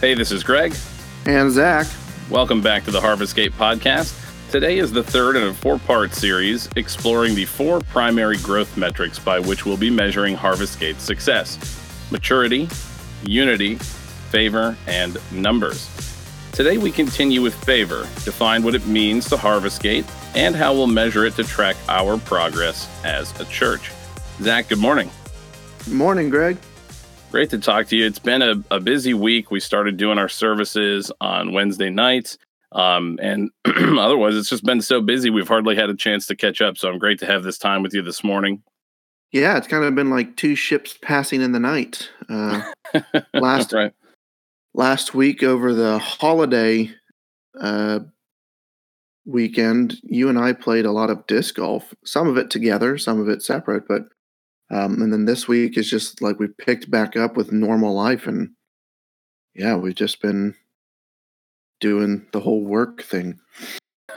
Hey, this is Greg. And Zack. Welcome back to the Harvest Gate podcast. Today is the third in a four part series exploring the four primary growth metrics by which we'll be measuring Harvest Gate's success maturity, unity, favor, and numbers. Today we continue with favor, define what it means to Harvest Gate, and how we'll measure it to track our progress as a church. Zack, good morning. Good Morning, Greg. Great to talk to you. It's been a, a busy week. We started doing our services on Wednesday nights. Um, and otherwise, it's just been so busy, we've hardly had a chance to catch up. So I'm great to have this time with you this morning. Yeah, it's kind of been like two ships passing in the night. Uh, last right. last week over the holiday uh, weekend, you and I played a lot of disc golf. Some of it together, some of it separate, but um, and then this week is just like we picked back up with normal life, and yeah, we've just been doing the whole work thing.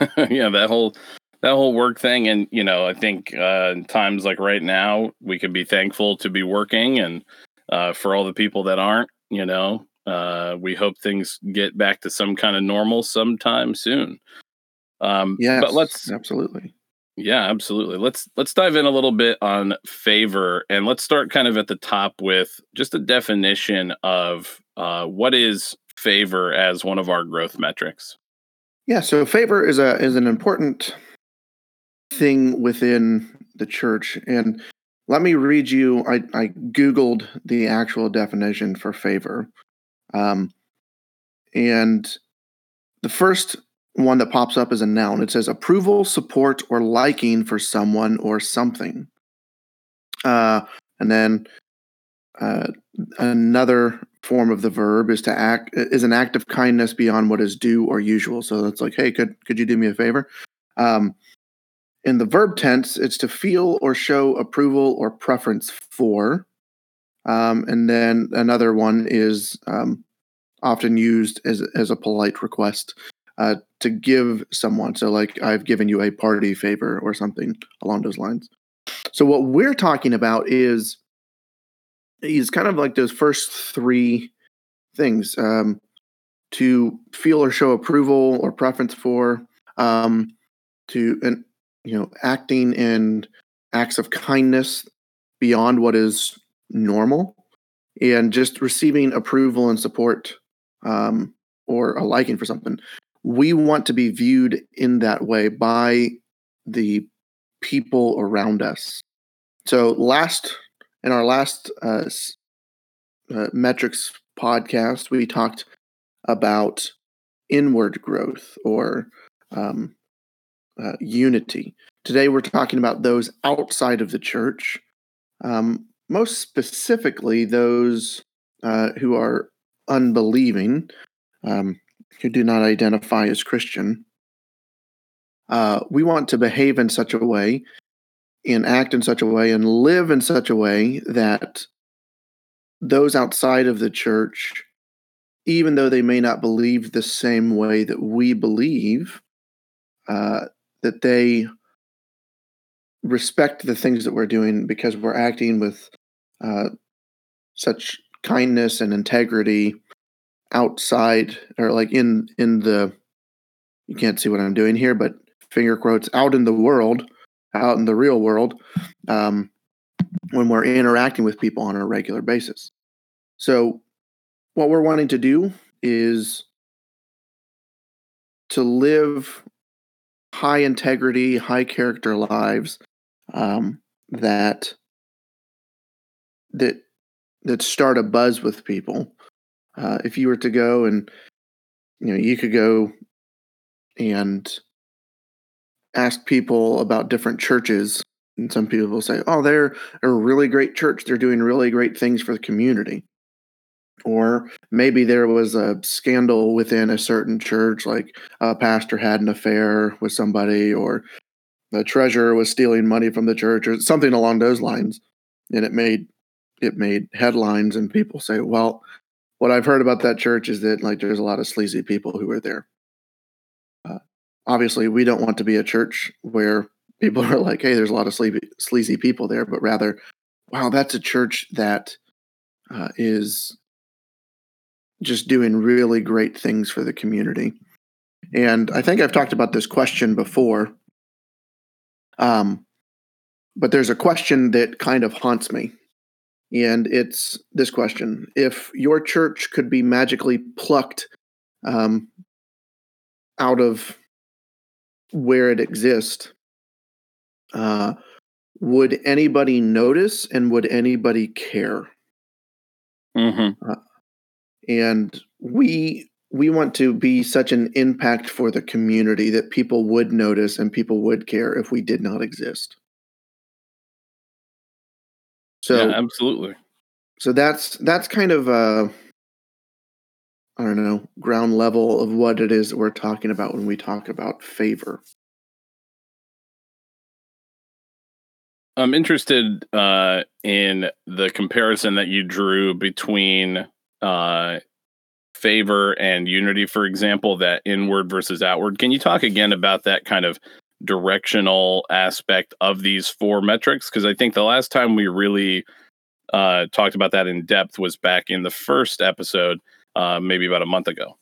yeah, that whole that whole work thing, and you know, I think uh, in times like right now, we can be thankful to be working, and uh, for all the people that aren't, you know, uh, we hope things get back to some kind of normal sometime soon. Um, yeah, but let's absolutely yeah, absolutely. Let's let's dive in a little bit on favor, and let's start kind of at the top with just a definition of uh, what is favor as one of our growth metrics. Yeah, so favor is a is an important thing within the church, and let me read you. I, I googled the actual definition for favor, um, and the first one that pops up is a noun. It says approval, support, or liking for someone or something. Uh, and then uh, another form of the verb is to act is an act of kindness beyond what is due or usual. So that's like, hey, could could you do me a favor? Um, in the verb tense, it's to feel or show approval or preference for. Um, and then another one is um, often used as as a polite request uh, to give someone. So, like, I've given you a party favor or something along those lines. So, what we're talking about is is kind of like those first three things um, to feel or show approval or preference for, um, to and you know, acting in acts of kindness beyond what is normal, and just receiving approval and support um, or a liking for something we want to be viewed in that way by the people around us. So, last in our last uh, uh, metrics podcast, we talked about inward growth or um, uh, unity. Today, we're talking about those outside of the church, um, most specifically those uh, who are unbelieving. Um, who do not identify as Christian. Uh, we want to behave in such a way and act in such a way and live in such a way that those outside of the church, even though they may not believe the same way that we believe, uh, that they respect the things that we're doing because we're acting with uh, such kindness and integrity outside or like in in the you can't see what I'm doing here, but finger quotes out in the world, out in the real world, um, when we're interacting with people on a regular basis. So, what we're wanting to do is to live high integrity, high character lives um, that that that start a buzz with people uh, if you were to go and you know you could go and ask people about different churches and some people will say oh they're a really great church. They're doing really great things for the community. Or maybe there was a scandal within a certain church like a pastor had an affair with somebody or the treasurer was stealing money from the church or something along those lines. And it made it made headlines and people say well what I've heard about that church is that like there's a lot of sleazy people who are there. Uh, obviously, we don't want to be a church where people are like, "Hey, there's a lot of sleazy, sleazy people there," but rather, wow, that's a church that uh, is just doing really great things for the community. And I think I've talked about this question before. Um, but there's a question that kind of haunts me. And it's this question If your church could be magically plucked um, out of where it exists, uh, would anybody notice and would anybody care? Mm-hmm. Uh, and we we want to be such an impact for the community that people would notice and people would care if we did not exist. So yeah, absolutely. So that's that's kind of uh I don't know, ground level of what it is that we're talking about when we talk about favor. I'm interested uh, in the comparison that you drew between uh, favor and unity, for example, that inward versus outward. Can you talk again about that kind of directional aspect of these four metrics? Because I think the last time we really uh, talked about that in depth was back in the first episode, uh, maybe about a month ago.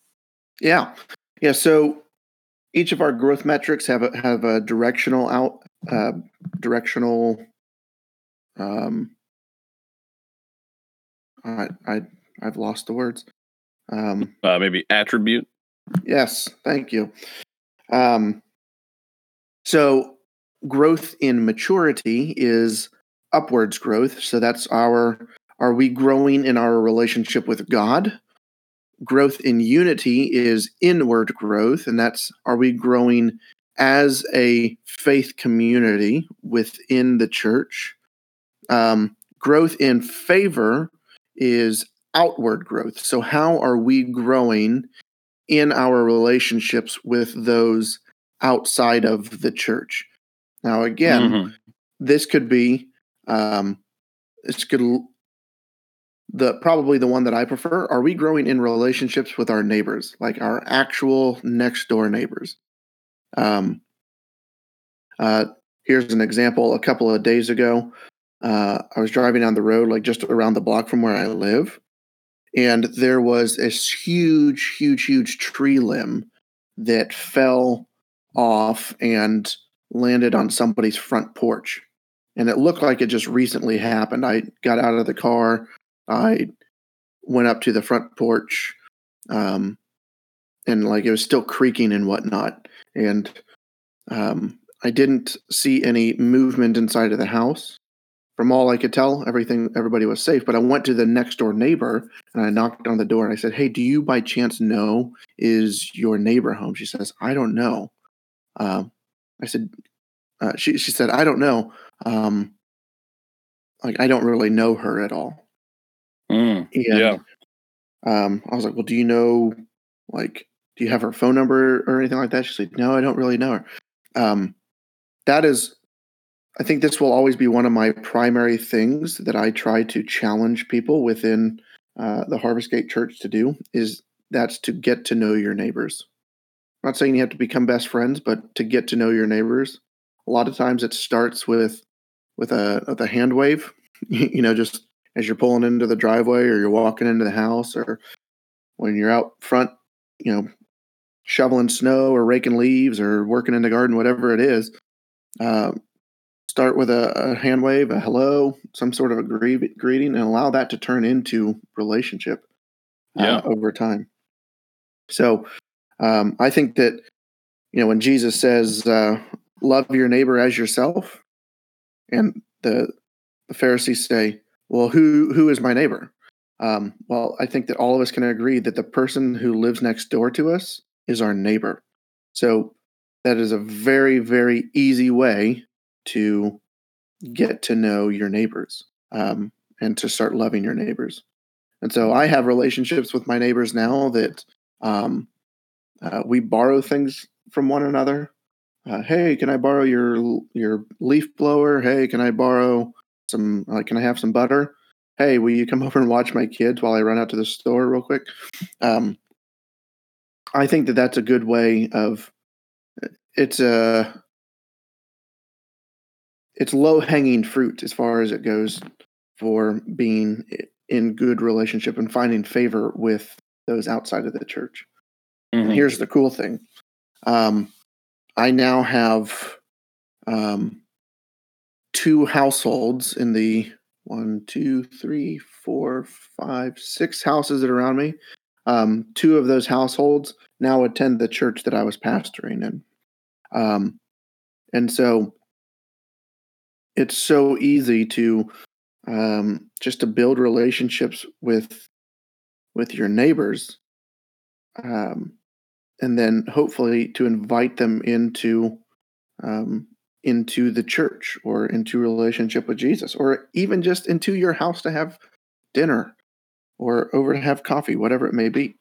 Yeah, yeah. So each of our growth metrics have a, have a directional out uh, directional. Um, I I I've lost the words. Um, uh, maybe attribute. Yes, thank you. Um, so growth in maturity is upwards growth. So that's our are we growing in our relationship with God? Growth in unity is inward growth, and that's are we growing as a faith community within the church? Um, growth in favor is outward growth. So, how are we growing in our relationships with those outside of the church? Now, again, mm-hmm. this could be um, this could the probably the one that I prefer. Are we growing in relationships with our neighbors, like our actual next door neighbors? Um, uh, here's an example. A couple of days ago, uh, I was driving down the road, like just around the block from where I live, and there was a huge, huge, huge tree limb that fell off and landed on somebody's front porch and it looked like it just recently happened. I got out of the car, I went up to the front porch, um, and like it was still creaking and whatnot, and um, I didn't see any movement inside of the house. From all I could tell, everything everybody was safe. But I went to the next door neighbor and I knocked on the door and I said, "Hey, do you by chance know is your neighbor home?" She says, "I don't know." Um, I said, uh, she she said, "I don't know." Um, like I don't really know her at all. Mm, and, yeah. Um, I was like, well, do you know, like, do you have her phone number or anything like that? She said, no, I don't really know her. Um, that is, I think this will always be one of my primary things that I try to challenge people within uh, the Harvest Gate Church to do is that's to get to know your neighbors. Not saying you have to become best friends, but to get to know your neighbors. A lot of times it starts with with a with a hand wave, you know, just as you're pulling into the driveway or you're walking into the house or when you're out front, you know, shoveling snow or raking leaves or working in the garden, whatever it is. Uh, start with a, a, hand wave, a hello, some sort of a gre- greeting, and allow that to turn into relationship uh, yeah. over time. So um, I think that you know when Jesus says, uh, "Love your neighbor as yourself," And the, the Pharisees say, well, who, who is my neighbor? Um, well, I think that all of us can agree that the person who lives next door to us is our neighbor. So that is a very, very easy way to get to know your neighbors um, and to start loving your neighbors. And so I have relationships with my neighbors now that um, uh, we borrow things from one another uh, hey, can I borrow your your leaf blower? Hey, can I borrow some? Uh, can I have some butter? Hey, will you come over and watch my kids while I run out to the store real quick? Um, I think that that's a good way of. It's a. It's low hanging fruit as far as it goes for being in good relationship and finding favor with those outside of the church. Mhm. And here's the cool thing. Um, I now have um, two households in the one, two, three, four, five, six houses that are around me. Um, two of those households now attend the church that I was pastoring in. Um, and so it's so easy to um, just to build relationships with with your neighbors um, and then hopefully to invite them into um, into the church or into relationship with Jesus or even just into your house to have dinner or over to have coffee whatever it may be.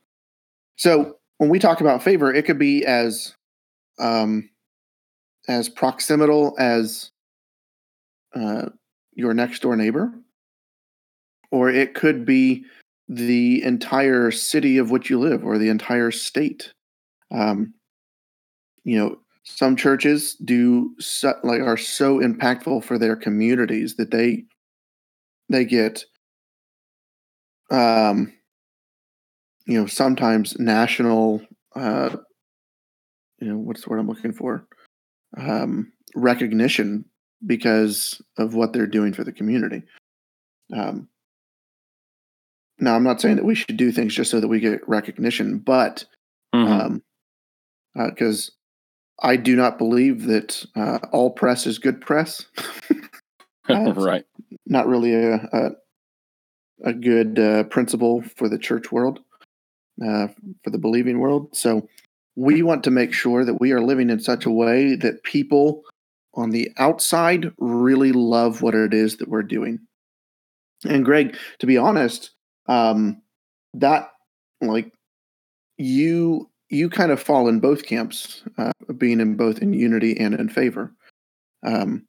So when we talk about favor it could be as um, as proximal as uh, your next door neighbor or it could be the entire city of which you live or the entire state um, you know some churches do so, like are so impactful for their communities that they they get um you know sometimes national uh you know what's the word i'm looking for um recognition because of what they're doing for the community um now i'm not saying that we should do things just so that we get recognition but Mhm. um because I do not believe that uh, all press is good press. uh, right. not really a a, a good uh, principle for the church world, uh, for the believing world. So we want to make sure that we are living in such a way that people on the outside really love what it is that we're doing. And Greg, to be honest, um, that like you you kind of fall in both camps, uh, being in both in unity and in favor, um,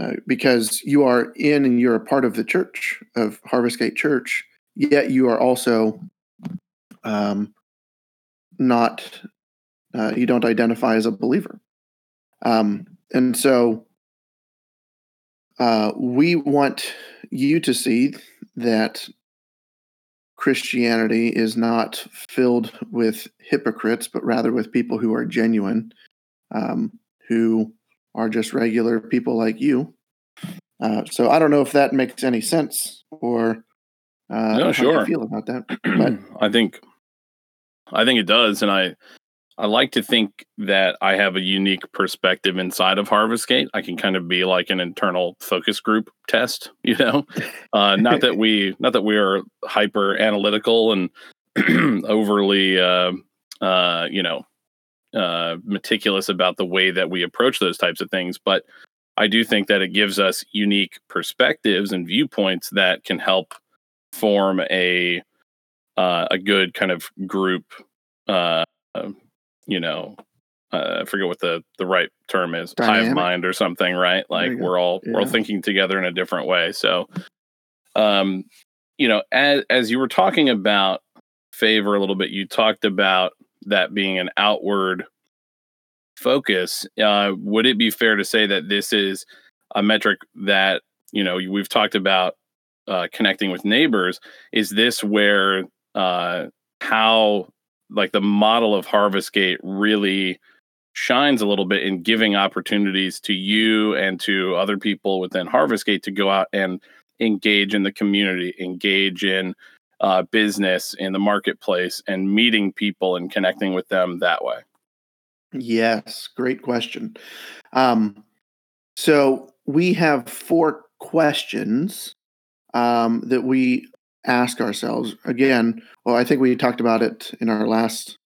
uh, because you are in and you're a part of the church of Harvest Gate Church, yet you are also um, not uh, you don't identify as a believer, um, and so uh, we want you to see that Christianity is not filled with hypocrites, but rather with people who are genuine, um, who are just regular people like you. Uh, so I don't know if that makes any sense or uh, No, how sure. you feel about that. But I think I think it does, and I I like to think that I have a unique perspective inside of Harvest Gate. I can kind of be like an internal focus group test, you know. Uh, not that we not that we are hyper analytical and overly uh, uh, you know uh, meticulous about the way that we approach those types of things, but I do think that it gives us unique perspectives and viewpoints that can help form a uh, a good kind of group. You know, uh, I forget what the the right term is, hive mind or something, right? Like we're all we're all thinking together in a different way. So, um, you know, as as you were talking about favor a little bit, you talked about that being an outward focus. Uh, would it be fair to say that this is a metric that you know we've talked about uh, connecting with neighbors? Is this where uh, how like the model of Harvest Gate really shines a little bit in giving opportunities to you and to other people within Harvest Gate to go out and engage in the community, engage in uh, business in the marketplace, and meeting people and connecting with them that way. Yes, great question. Um, so we have four questions um, that we ask ourselves. Again, well, I think we talked about it in our last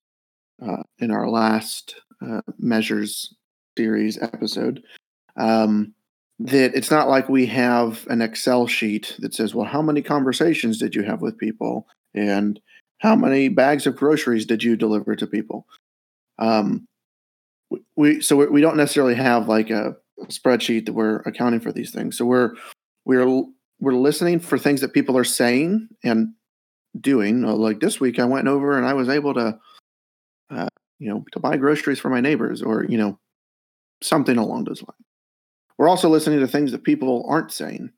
uh, in our last uh, measures series episode. Um, that it's not like we have an Excel sheet that says, "Well, how many conversations did you have with people?" and "How many bags of groceries did you deliver to people?" Um, we- so we, we don't necessarily have like a spreadsheet that we're accounting for these things. So we're we're we're listening for things that people are saying and doing. Uh, Like this week, I went over and I was able to, uh, you know, to buy groceries for my neighbors, or you know, something along those lines. We're also listening to things that people aren't saying.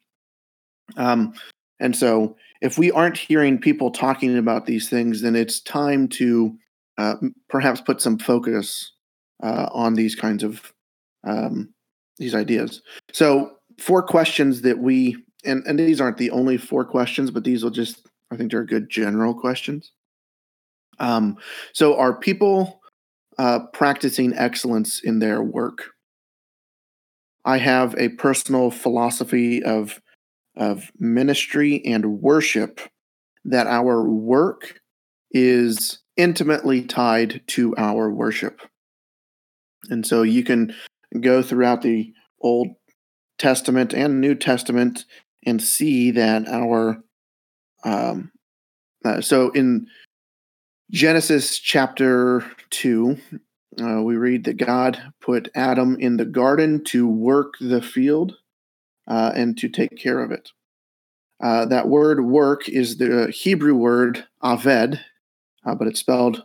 Um, And so, if we aren't hearing people talking about these things, then it's time to uh, perhaps put some focus uh, on these kinds of um, these ideas. So, four questions that we and and these aren't the only four questions, but these will just I think they're good general questions. Um, so, are people uh, practicing excellence in their work? I have a personal philosophy of of ministry and worship that our work is intimately tied to our worship. And so you can go throughout the Old Testament and New Testament and see that our um, uh, so in Genesis chapter 2, uh, we read that God put Adam in the garden to work the field uh, and to take care of it. Uh, that word work is the Hebrew word aved, uh, but it's spelled,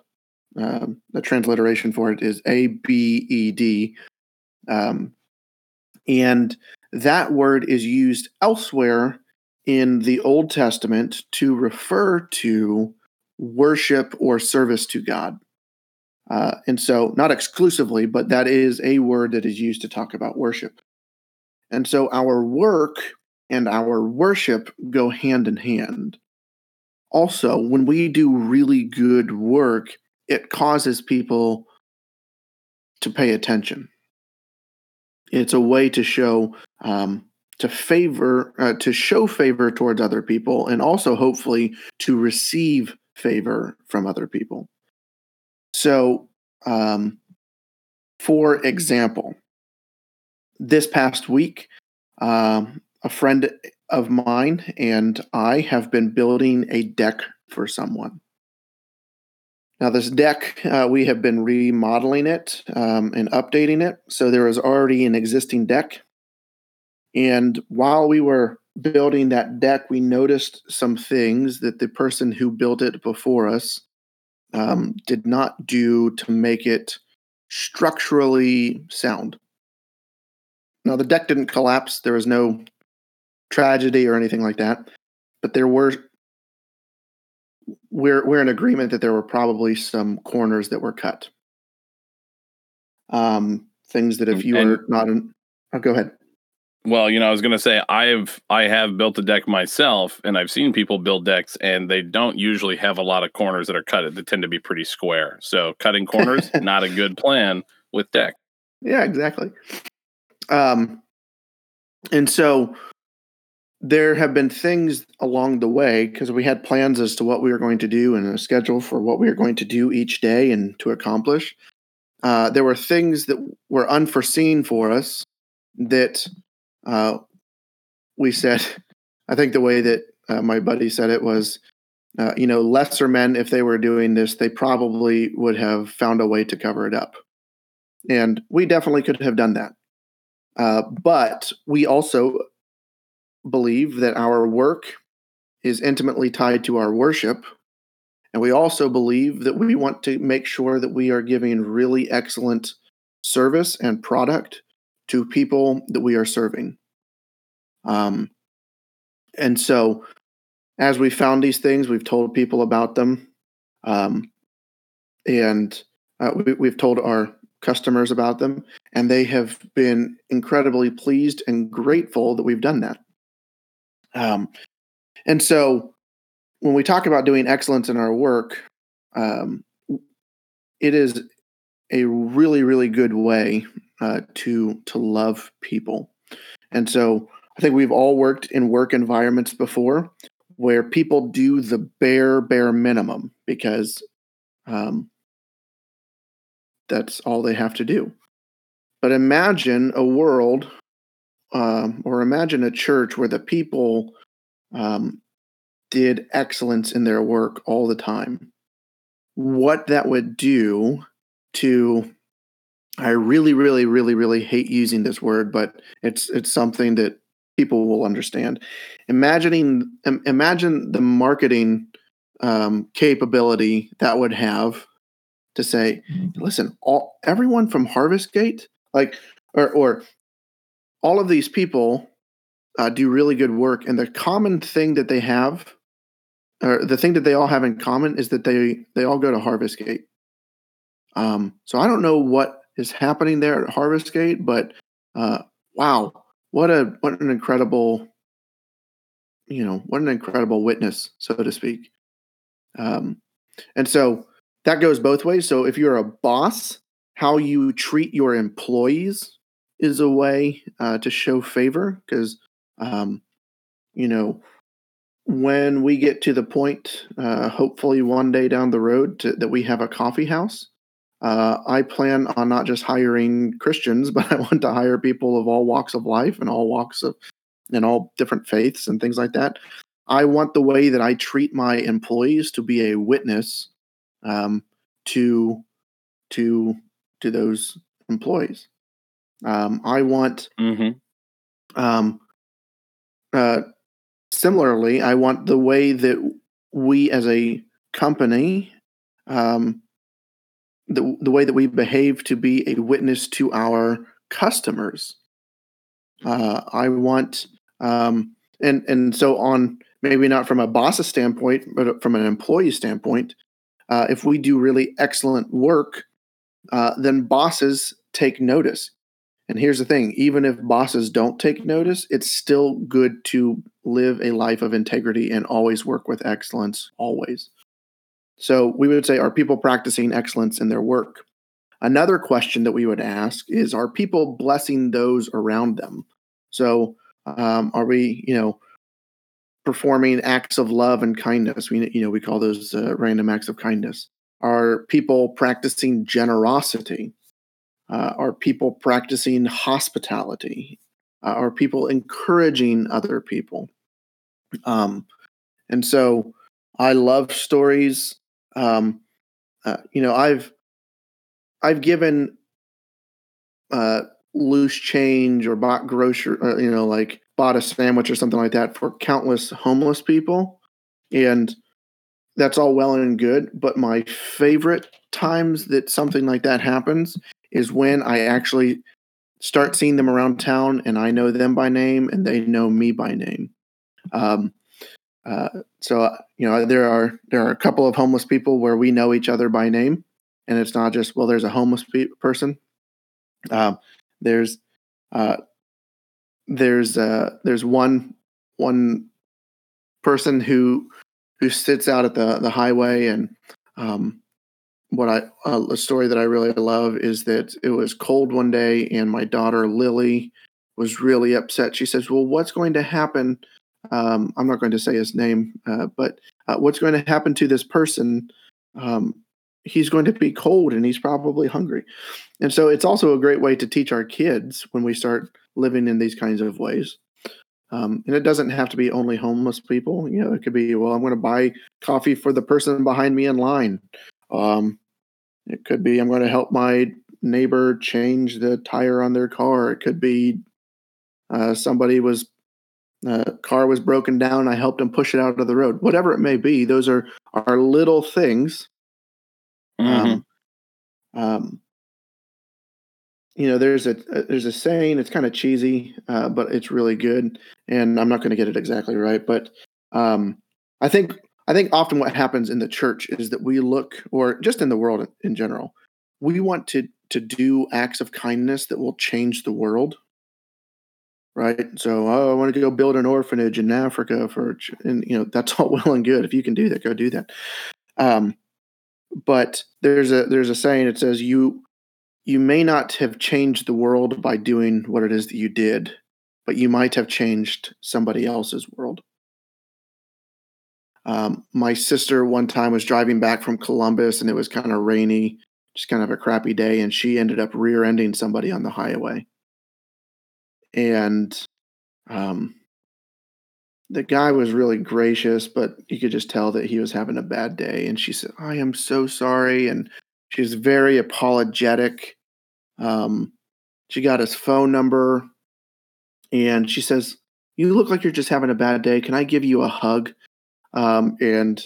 um, the transliteration for it is A B E D. Um, and that word is used elsewhere in the Old Testament to refer to worship or service to God. Uh, and so, not exclusively, but that is a word that is used to talk about worship. And so, our work and our worship go hand in hand. Also, when we do really good work, it causes people to pay attention. It's a way to show, um, to favor, uh, to show favor towards other people, and also hopefully to receive favor from other people. So, um, for example, this past week, um, a friend of mine and I have been building a deck for someone. Now, this deck, uh, we have been remodeling it um, and updating it. So there is already an existing deck. And while we were building that deck, we noticed some things that the person who built it before us um, did not do to make it structurally sound. Now, the deck didn't collapse. There was no tragedy or anything like that, but there were. We're we're in agreement that there were probably some corners that were cut. Um, things that if you and, are not in, oh, go ahead. Well, you know, I was going to say I've I have built a deck myself, and I've seen people build decks, and they don't usually have a lot of corners that are cut. They tend to be pretty square. So cutting corners not a good plan with deck. Yeah, exactly. Um, and so there have been things along the way because we had plans as to what we were going to do and a schedule for what we were going to do each day and to accomplish. Uh, there were things that were unforeseen for us that uh, we said, I think the way that uh, my buddy said it was, uh, you know, lesser men, if they were doing this, they probably would have found a way to cover it up. And we definitely could have done that. Uh, but we also believe that our work is intimately tied to our worship. And we also believe that we want to make sure that we are giving really excellent service and product to people that we are serving. Um, and so, as we found these things, we've told people about them, um, and uh, we, have told our customers about them, and they have been incredibly pleased and grateful that we've done that. Um, and so, when we talk about doing excellence in our work, um, it is a really, really good way uh, to to love people. And so I think we've all worked in work environments before where people do the bare bare minimum because um, that's all they have to do. But imagine a world, um, or imagine a church where the people um, did excellence in their work all the time. What that would do to I really, really, really, really hate using this word, but it's it's something that people will understand. Imagining, imagine the marketing um, capability that would have to say, mm-hmm. listen, all everyone from Harvest Gate, like, or or all of these people uh, do really good work, and the common thing that they have, or the thing that they all have in common, is that they they all go to Harvest Gate. Um, so I don't know what is happening there at Harvest Gate, but uh, wow, what a what an incredible, you know, what an incredible witness, so to speak. Um, and so that goes both ways. So if you're a boss, how you treat your employees is a way uh, to show favor because um, you know when we get to the point uh, hopefully one day down the road to, that we have a coffee house uh, i plan on not just hiring christians but i want to hire people of all walks of life and all walks of and all different faiths and things like that. I want the way that i treat my employees to be a witness um, to to to those employees um, I want, Mm-hmm. um, uh, similarly, I want the way that we as a company, um, the, the way that we behave to be a witness to our customers. Uh, I want, um, and and so on. Maybe not from a boss's standpoint, but from an employee standpoint. Uh, if we do really excellent work, uh, then bosses take notice. And here's the thing even if bosses don't take notice, it's still good to live a life of integrity and always work with excellence, always. So we would say, are people practicing excellence in their work? Another question that we would ask is, are people blessing those around them? So um, are we, you know, performing acts of love and kindness? We, you know, we call those uh, random acts of kindness. Are people practicing generosity? Uh, are people practicing hospitality? Uh, are people encouraging other people? Um, and so I love stories. Um, uh, you know, I've I've given uh, loose change or bought grocery, uh, you know, like bought a sandwich or something like that for countless homeless people, and that's all well and good. But my favorite times that something like that happens is when I actually start seeing them around town and I know them by name and they know me by name. Um, uh, so uh, you know there are there are a couple of homeless people where we know each other by name, and it's not just well there's a homeless pe- person. Um, there's uh, there's uh, there's one one person who who sits out at the the highway and um, what I uh, a story that I really love is that it was cold one day and my daughter Lily was really upset. She says, "Well, what's going to happen?" Um, I'm not going to say his name, uh, but uh, what's going to happen to this person? Um, he's going to be cold and he's probably hungry, and so it's also a great way to teach our kids when we start living in these kinds of ways. Um, and it doesn't have to be only homeless people. You know, it could be, well, I'm going to buy coffee for the person behind me in line. Um, it could be I'm going to help my neighbor change the tire on their car. It could be uh, somebody was uh, car was broken down. I helped them push it out of the road. Whatever it may be, those are are little things. Mm-hmm. Um, um, you know, there's a there's a saying. It's kind of cheesy, uh, but it's really good. And I'm not going to get it exactly right, but um, I think I think often what happens in the church is that we look, or just in the world in general, we want to to do acts of kindness that will change the world. Right. So, oh, I want to go build an orphanage in Africa for, and you know, that's all well and good. If you can do that, go do that. Um, but there's a there's a saying that says you you may not have changed the world by doing what it is that you did, but you might have changed somebody else's world. Um, my sister one time was driving back from Columbus and it was kind of rainy, just kind of a crappy day, and she ended up rear ending somebody on the highway. And um, the guy was really gracious, but you could just tell that he was having a bad day. And she said, I am so sorry. And she was very apologetic. Um, she got his phone number and she says, You look like you're just having a bad day. Can I give you a hug? Um, and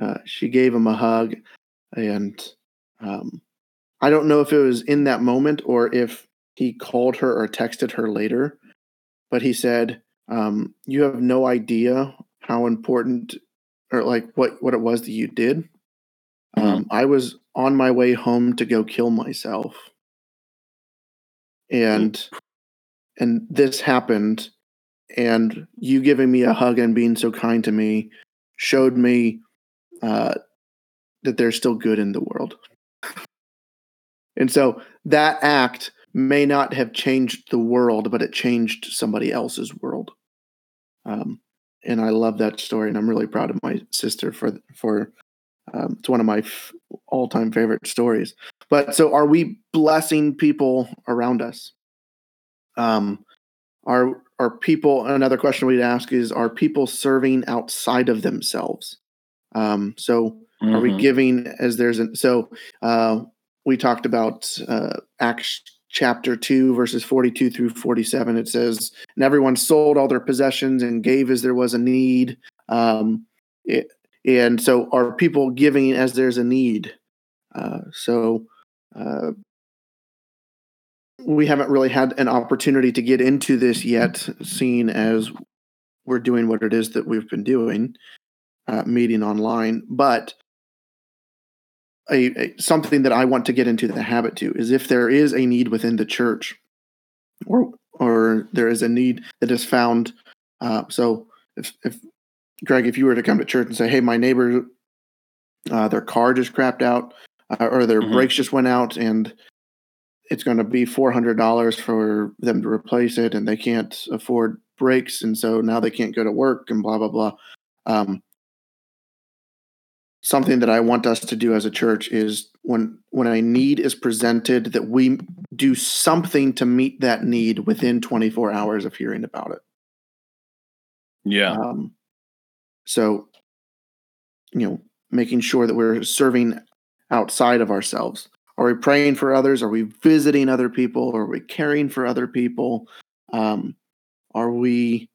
uh, she gave him a hug. And um, I don't know if it was in that moment or if he called her or texted her later, but he said, um, you have no idea how important or like what what it was that you did. Um, I was on my way home to go kill myself, and and this happened, and you giving me a hug and being so kind to me showed me uh, that there's still good in the world. And so that act may not have changed the world, but it changed somebody else's world. Um, and I love that story, and I'm really proud of my sister for for. Um, it's one of my f- all-time favorite stories. But so, are we blessing people around us? Um, are are people? Another question we'd ask is: Are people serving outside of themselves? Um, so, mm-hmm. are we mm-hmm. giving as there's an so uh, we talked about uh, Acts chapter 2, verses 42 through 47. It says, And everyone sold all their possessions and gave as there was a need. Um, it, and so, are people giving as there's a need? Uh, so, uh, we haven't really had an opportunity to get into this yet, seeing as we're doing what it is that we've been doing, uh, meeting online. But a, a, something that I want to get into the habit to is if there is a need within the church, or or there is a need that is found. Uh, so if if Greg, if you were to come to church and say, "Hey, my neighbor, uh, their car just crapped out, uh, or their mm-hmm. brakes just went out, and it's going to be four hundred dollars for them to replace it, and they can't afford brakes, and so now they can't go to work, and blah blah blah." Um, something that I want us to do as a church is when when a need is presented that we do something to meet that need within 24 hours of hearing about it. Yeah. Um, so you know, making sure that we're serving outside of ourselves. Are we praying for others? Are we visiting other people? Are we caring for other people? Um, are we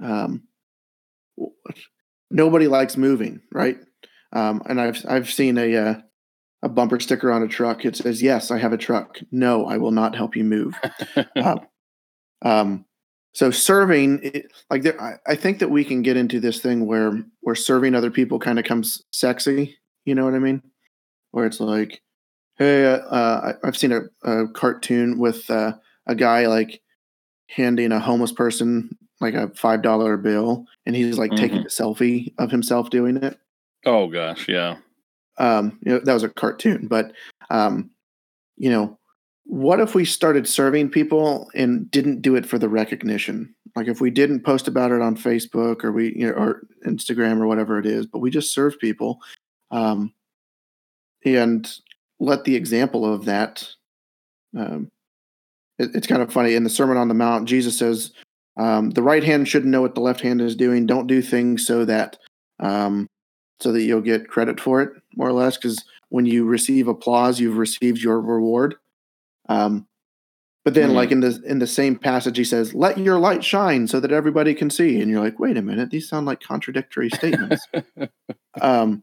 um, nobody likes moving, right? Um, and I've I've seen a uh, a bumper sticker on a truck. It says, "Yes, I have a truck. No, I will not help you move." uh, um, so serving, it, like there, I, I think that we can get into this thing where where serving other people kind of comes sexy. You know what I mean? Where it's like, hey, uh, uh I've seen a, a cartoon with uh, a guy like handing a homeless person like a five dollar bill, and he's like mm-hmm. taking a selfie of himself doing it. Oh gosh, yeah. Um, you know, that was a cartoon, but um, you know, what if we started serving people and didn't do it for the recognition? Like if we didn't post about it on Facebook or we, you know, or Instagram or whatever it is, but we just serve people, um, and let the example of that. Um, it, it's kind of funny in the Sermon on the Mount. Jesus says, um, "The right hand shouldn't know what the left hand is doing. Don't do things so that um, so that you'll get credit for it more or less because when you receive applause you've received your reward um, but then mm-hmm. like in the in the same passage he says let your light shine so that everybody can see and you're like wait a minute these sound like contradictory statements um,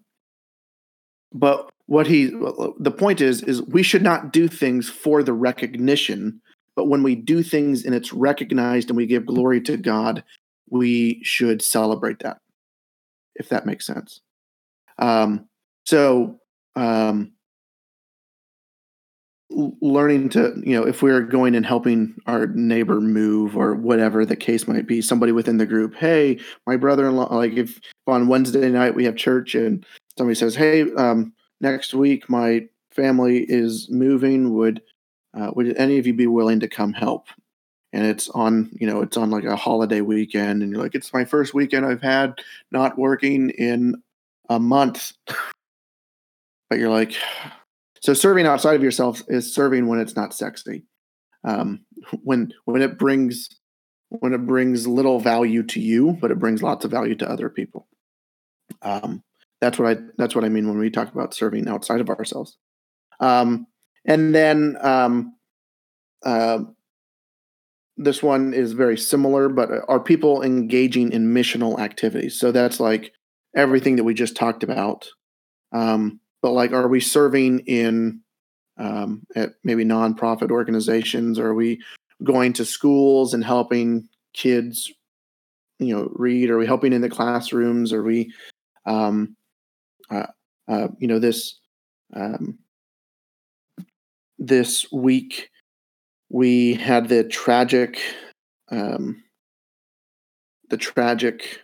but what he the point is is we should not do things for the recognition but when we do things and it's recognized and we give glory to god we should celebrate that if that makes sense. Um, so um, learning to you know if we're going and helping our neighbor move or whatever the case might be somebody within the group hey my brother-in-law like if on wednesday night we have church and somebody says hey um, next week my family is moving would uh, would any of you be willing to come help and it's on you know it's on like a holiday weekend and you're like it's my first weekend i've had not working in a month. but you're like, so serving outside of yourself is serving when it's not sexy. Um, when when it brings when it brings little value to you, but it brings lots of value to other people. Um, that's what I that's what I mean when we talk about serving outside of ourselves. Um, and then um, uh, this one is very similar, but are people engaging in missional activities? So that's like everything that we just talked about. Um, but like, are we serving in um, at maybe nonprofit organizations? Are we going to schools and helping kids you know read? Are we helping in the classrooms? Are we, um, uh, uh, you know, this um, this week we had the tragic, um, the tragic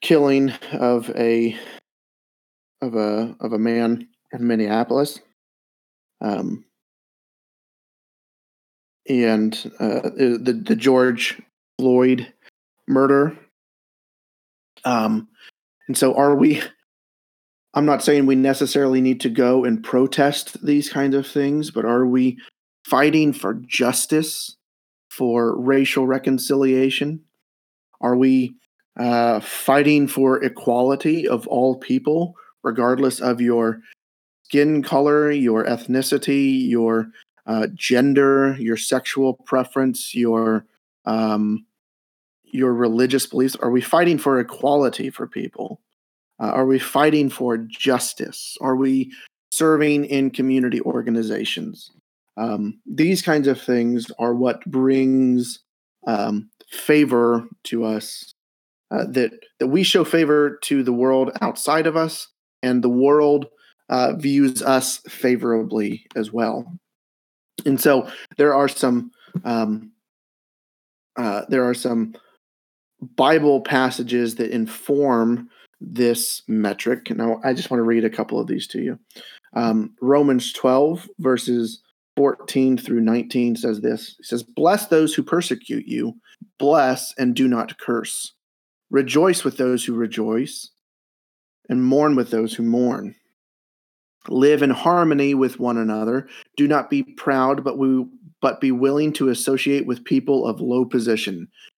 killing of a of a of a man in Minneapolis. Um, and uh, the the George Floyd murder. Um, and so, are we? I'm not saying we necessarily need to go and protest these kinds of things, but are we fighting for justice, for racial reconciliation? Are we uh, fighting for equality of all people, regardless of your skin color, your ethnicity, your uh, gender, your sexual preference, your um, your religious beliefs? Are we fighting for equality for people? Uh, are we fighting for justice? Are we serving in community organizations? Um, these kinds of things are what brings um, favor to us. Uh, that that we show favor to the world outside of us, and the world uh, views us favorably as well. And so there are some um, uh, there are some Bible passages that inform this metric. Now, I just want to read a couple of these to you. Um, Romans 12, verses 14 through 19 says this It says, Bless those who persecute you, bless and do not curse. Rejoice with those who rejoice, and mourn with those who mourn. Live in harmony with one another. Do not be proud, but we but be willing to associate with people of low position.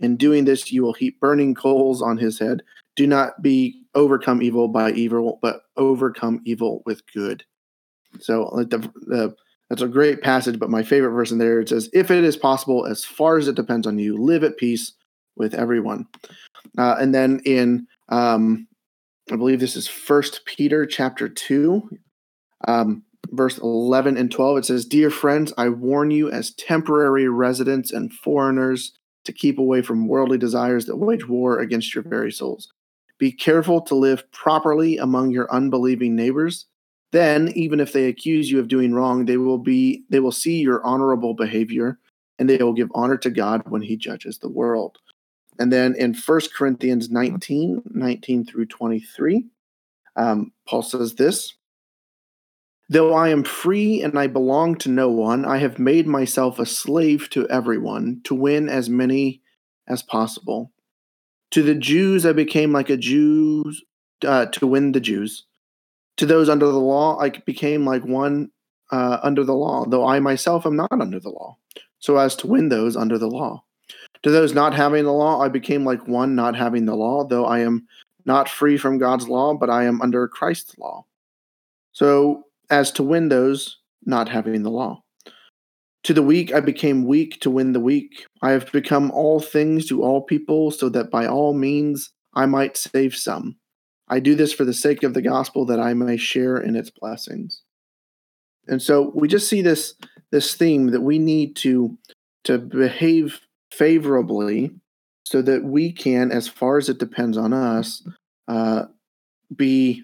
In doing this, you will heap burning coals on his head. Do not be overcome evil by evil, but overcome evil with good. So the, the that's a great passage, but my favorite verse in there it says, "If it is possible, as far as it depends on you, live at peace with everyone." Uh, and then in um, I believe this is First Peter chapter two, um, verse eleven and twelve. It says, "Dear friends, I warn you as temporary residents and foreigners to keep away from worldly desires that wage war against your very souls. Be careful to live properly among your unbelieving neighbors." Then, even if they accuse you of doing wrong, they will be they will see your honorable behavior and they will give honor to God when he judges the world. And then in 1 Corinthians 19, 19 through 23, um, Paul says this Though I am free and I belong to no one, I have made myself a slave to everyone to win as many as possible. To the Jews, I became like a Jew uh, to win the Jews. To those under the law, I became like one uh, under the law, though I myself am not under the law, so as to win those under the law. To those not having the law, I became like one not having the law, though I am not free from God's law, but I am under Christ's law. So as to win those not having the law. To the weak, I became weak to win the weak. I have become all things to all people, so that by all means I might save some. I do this for the sake of the gospel, that I may share in its blessings. And so we just see this this theme that we need to to behave favorably so that we can, as far as it depends on us, uh, be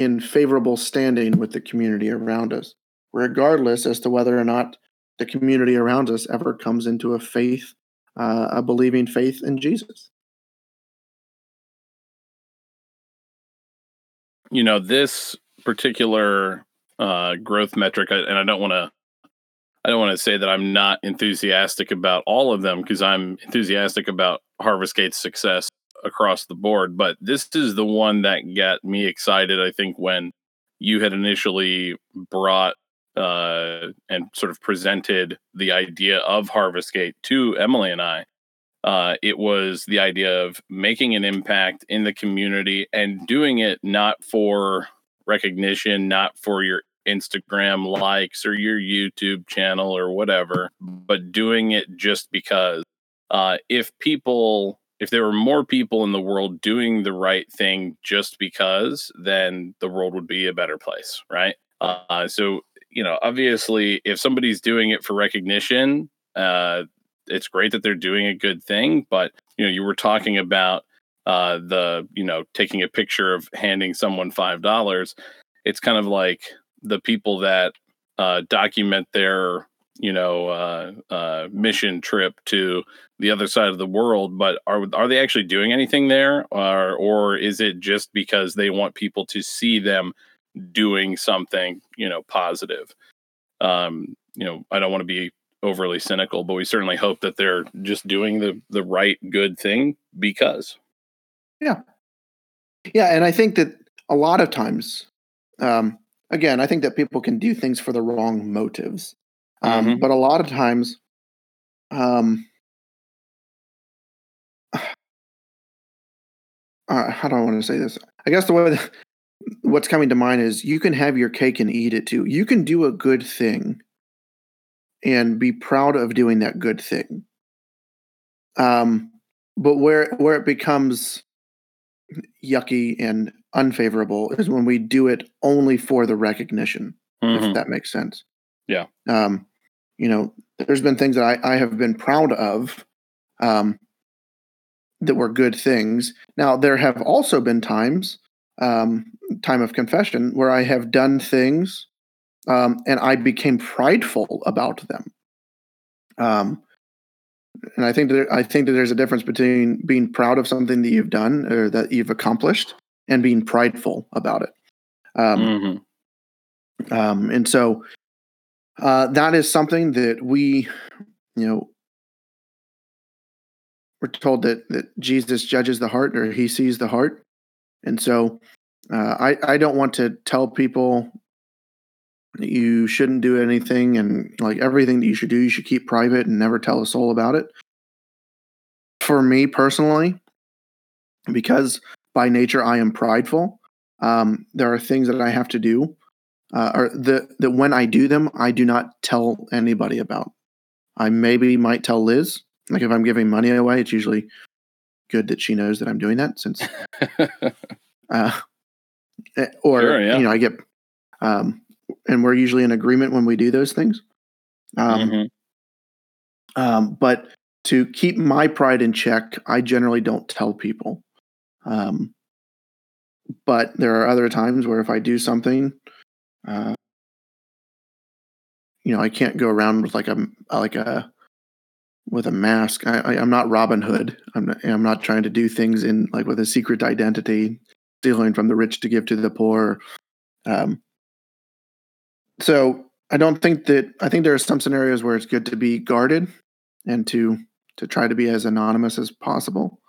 in favorable standing with the community around us, regardless as to whether or not the community around us ever comes into a faith, uh, a believing faith in Jesus. You know, this particular uh, growth metric, and I don't want to I don't want to say that I'm not enthusiastic about all of them because I'm enthusiastic about Harvestgate's success across the board. But this is the one that got me excited. I think when you had initially brought uh, and sort of presented the idea of Harvestgate to Emily and I, Uh, it was the idea of making an impact in the community and doing it not for recognition, not for your Instagram likes or your YouTube channel or whatever, but doing it just because. Uh, if people, if there were more people in the world doing the right thing just because, then the world would be a better place, right? Uh, so, you know, obviously, if somebody's doing it for recognition, uh, it's great that they're doing a good thing. But you know, you were talking about uh, the you know taking a picture of handing someone five dollars. It's kind of like the people that uh, document their you know uh, uh, mission trip to the other side of the world, but are are they actually doing anything there, or or is it just because they want people to see them doing something you know positive? Um, you know, I don't want to be overly cynical, but we certainly hope that they're just doing the the right good thing because. Yeah. Yeah, and I think that a lot of times um again, I think that people can do things for the wrong motives. Um Mhm. but a lot of times um uh, how do I want to say this? I guess the way that, what's coming to mind is you can have your cake and eat it too. You can do a good thing and be proud of doing that good thing. Um, but where where it becomes yucky and unfavorable is when we do it only for the recognition, Mhm. if that makes sense. Yeah. Um, you know, there's been things that I, I have been proud of um, that were good things. Now, there have also been times, um, time of confession, where I have done things um, and I became prideful about them. Um, and I think that I think that there's a difference between being proud of something that you've done or that you've accomplished and being prideful about it. Um, Mhm. um, and so uh, that is something that we, you know, we're told that that Jesus judges the heart or he sees the heart, and so uh, I I don't want to tell people you shouldn't do anything and like everything that you should do you should keep private and never tell a soul about it. For me personally, because by nature I am prideful, um, there are things that I have to do uh, or the that when I do them, I do not tell anybody about. I maybe might tell Liz. Like if I'm giving money away, it's usually good that she knows that I'm doing that since uh, eh, or Sure, yeah. you know I get um, and we're usually in agreement when we do those things. Um, Mhm. um, but to keep my pride in check, I generally don't tell people. Um, but there are other times where if I do something, uh, you know, I can't go around with like a like a with a mask. I, I, I'm not Robin Hood. I'm not, I'm not trying to do things in like with a secret identity, stealing from the rich to give to the poor. Um, so I don't think that I think there are some scenarios where it's good to be guarded and to to try to be as anonymous as possible.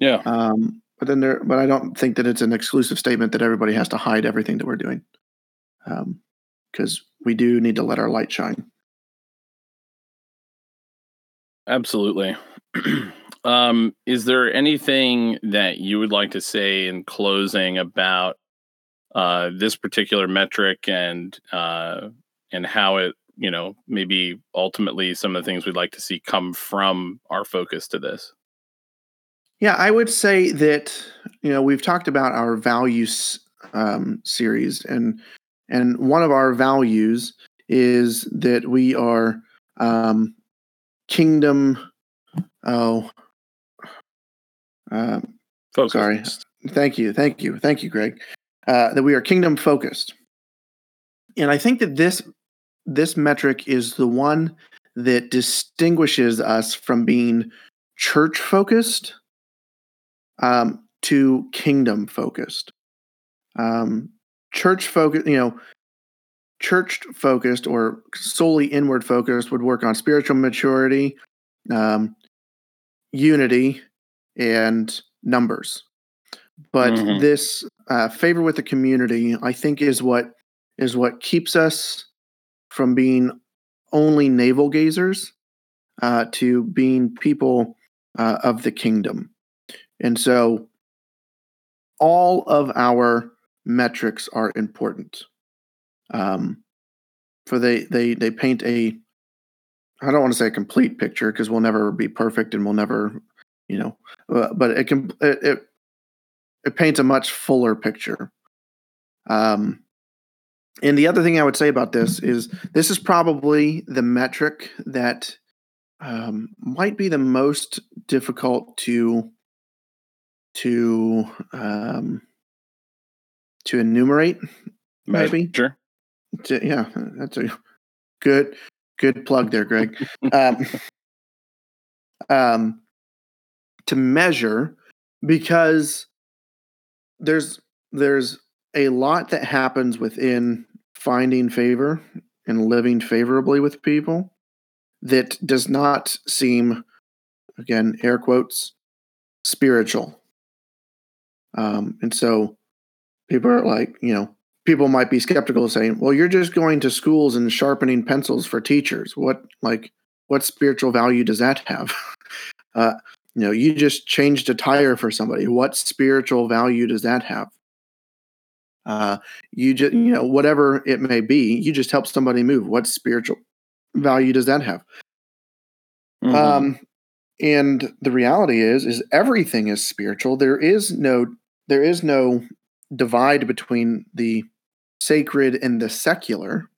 Yeah. Um, but then there, but I don't think that it's an exclusive statement that everybody has to hide everything that we're doing, because we do need to let our light shine. Absolutely. um, is there anything that you would like to say in closing about uh, this particular metric and uh, and how it, you know, maybe ultimately some of the things we'd like to see come from our focus to this? Yeah, I would say that you know we've talked about our values um, series, and and one of our values is that we are um, kingdom. Oh, um, Focus. Sorry. Thank you, thank you, thank you, Greg. Uh, that we are kingdom focused, and I think that this this metric is the one that distinguishes us from being church focused um, to kingdom focused. Um, church focused, you know, church focused or solely inward focused would work on spiritual maturity, um, unity, and numbers. But Mhm. this uh, favor with the community, I think, is what is what keeps us from being only navel gazers uh, to being people uh, of the kingdom. And so all of our metrics are important. Um, for they they they paint a I don't want to say a complete picture because we'll never be perfect and we'll never, you know, uh, but it can it, it it paints a much fuller picture. Um, and the other thing I would say about this is this is probably the metric that um, might be the most difficult to to um, to enumerate. Maybe sure. To, yeah, that's a good good plug there, Greg. um, um, to measure because there's there's a lot that happens within finding favor and living favorably with people that does not seem again air quotes spiritual um, and so people are like you know people might be skeptical saying well you're just going to schools and sharpening pencils for teachers. What like what spiritual value does that have? Uh, you know you just changed a tire for somebody. What spiritual value does that have? Uh, you just you know whatever it may be you just help somebody move. What spiritual value does that have? Mm-hmm. um and the reality is is everything is spiritual. There is no there is no divide between the sacred and the secular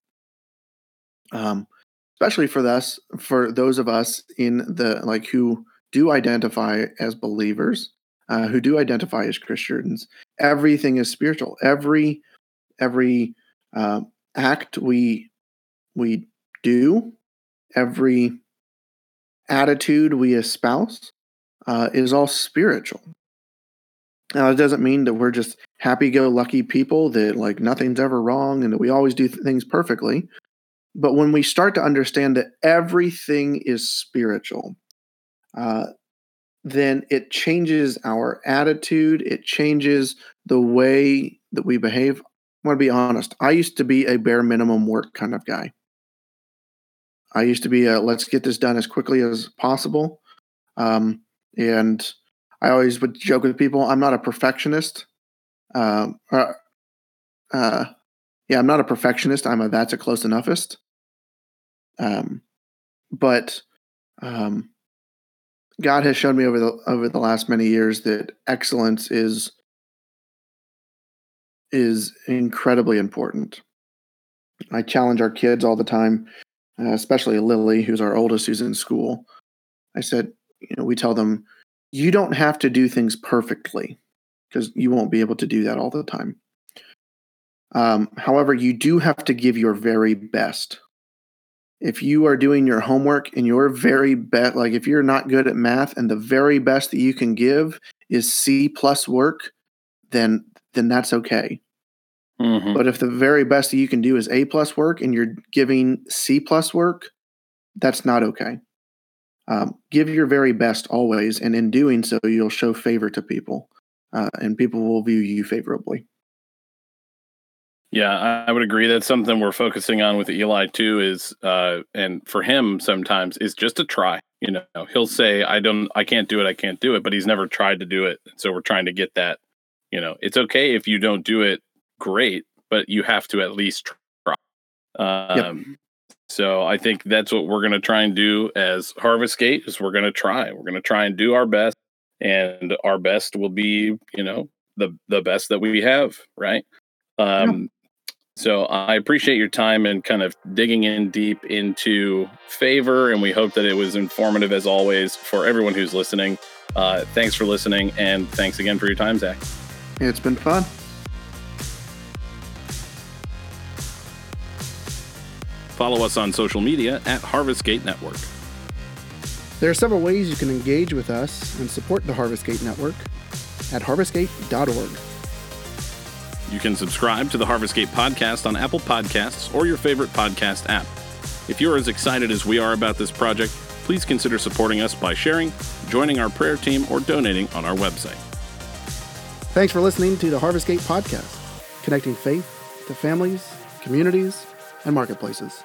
um especially for us for those of us in the like who do identify as believers uh, who do identify as Christians, everything is spiritual. Every every uh, act we we do, every attitude we espouse, uh, is all spiritual. Now, it doesn't mean that we're just happy-go-lucky people that like nothing's ever wrong and that we always do th- things perfectly. But when we start to understand that everything is spiritual, uh, then it changes our attitude. It changes the way that we behave. I want to be honest. I used to be a bare minimum work kind of guy. I used to be a let's get this done as quickly as possible. Um, and I always would joke with people I'm not a perfectionist. Um, uh, uh, yeah, I'm not a perfectionist. I'm a that's a close enoughist. Um, but um, God has shown me over the over the last many years that excellence is is incredibly important. I challenge our kids all the time, uh, especially Lily, who's our oldest, who's in school. I said, you know, we tell them, you don't have to do things perfectly because you won't be able to do that all the time. Um, however, you do have to give your very best if you are doing your homework and your very best like if you're not good at math and the very best that you can give is c plus work then then that's okay mm-hmm. but if the very best that you can do is a plus work and you're giving c plus work that's not okay um, give your very best always and in doing so you'll show favor to people uh, and people will view you favorably yeah, I would agree. That's something we're focusing on with Eli too. Is uh, and for him sometimes is just a try. You know, he'll say, "I don't, I can't do it, I can't do it," but he's never tried to do it. So we're trying to get that. You know, it's okay if you don't do it great, but you have to at least try. Um, yep. So I think that's what we're going to try and do as Harvest Gate. Is we're going to try. We're going to try and do our best, and our best will be, you know, the the best that we have. Right. Um, so I appreciate your time and kind of digging in deep into favor, and we hope that it was informative as always for everyone who's listening. Uh, thanks for listening, and thanks again for your time, Zack. It's been fun. Follow us on social media at Harvestgate Network. There are several ways you can engage with us and support the Harvestgate Network at harvestgate.org. You can subscribe to the Harvestgate podcast on Apple Podcasts or your favorite podcast app. If you're as excited as we are about this project, please consider supporting us by sharing, joining our prayer team, or donating on our website. Thanks for listening to the Harvestgate podcast, connecting faith to families, communities, and marketplaces.